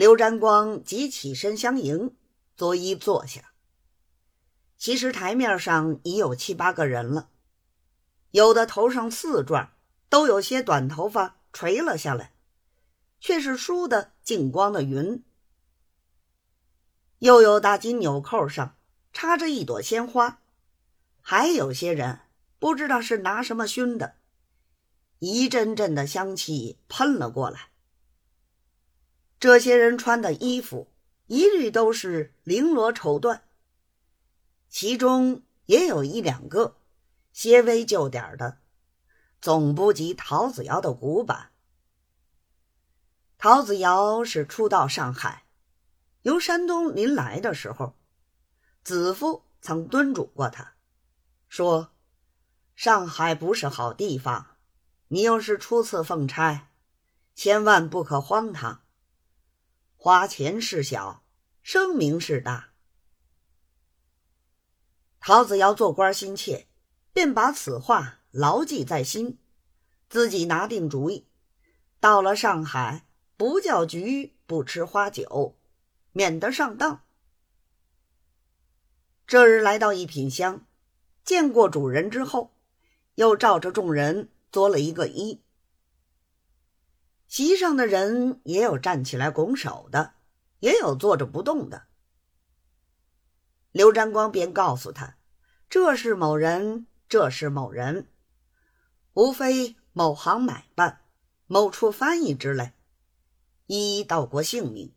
刘占光即起身相迎，作揖坐下。其实台面上已有七八个人了，有的头上四转，都有些短头发垂了下来，却是梳的净光的云；又有大金纽扣上插着一朵鲜花，还有些人不知道是拿什么熏的，一阵阵的香气喷了过来。这些人穿的衣服一律都是绫罗绸缎，其中也有一两个些微旧点的，总不及陶子尧的古板。陶子尧是初到上海，由山东临来的时候，子夫曾敦嘱过他，说：“上海不是好地方，你又是初次奉差，千万不可荒唐。”花钱事小，声名事大。陶子尧做官心切，便把此话牢记在心，自己拿定主意，到了上海不叫局，不吃花酒，免得上当。这日来到一品香，见过主人之后，又照着众人作了一个揖。席上的人也有站起来拱手的，也有坐着不动的。刘占光便告诉他：“这是某人，这是某人，无非某行买办、某处翻译之类，一一道过姓名。”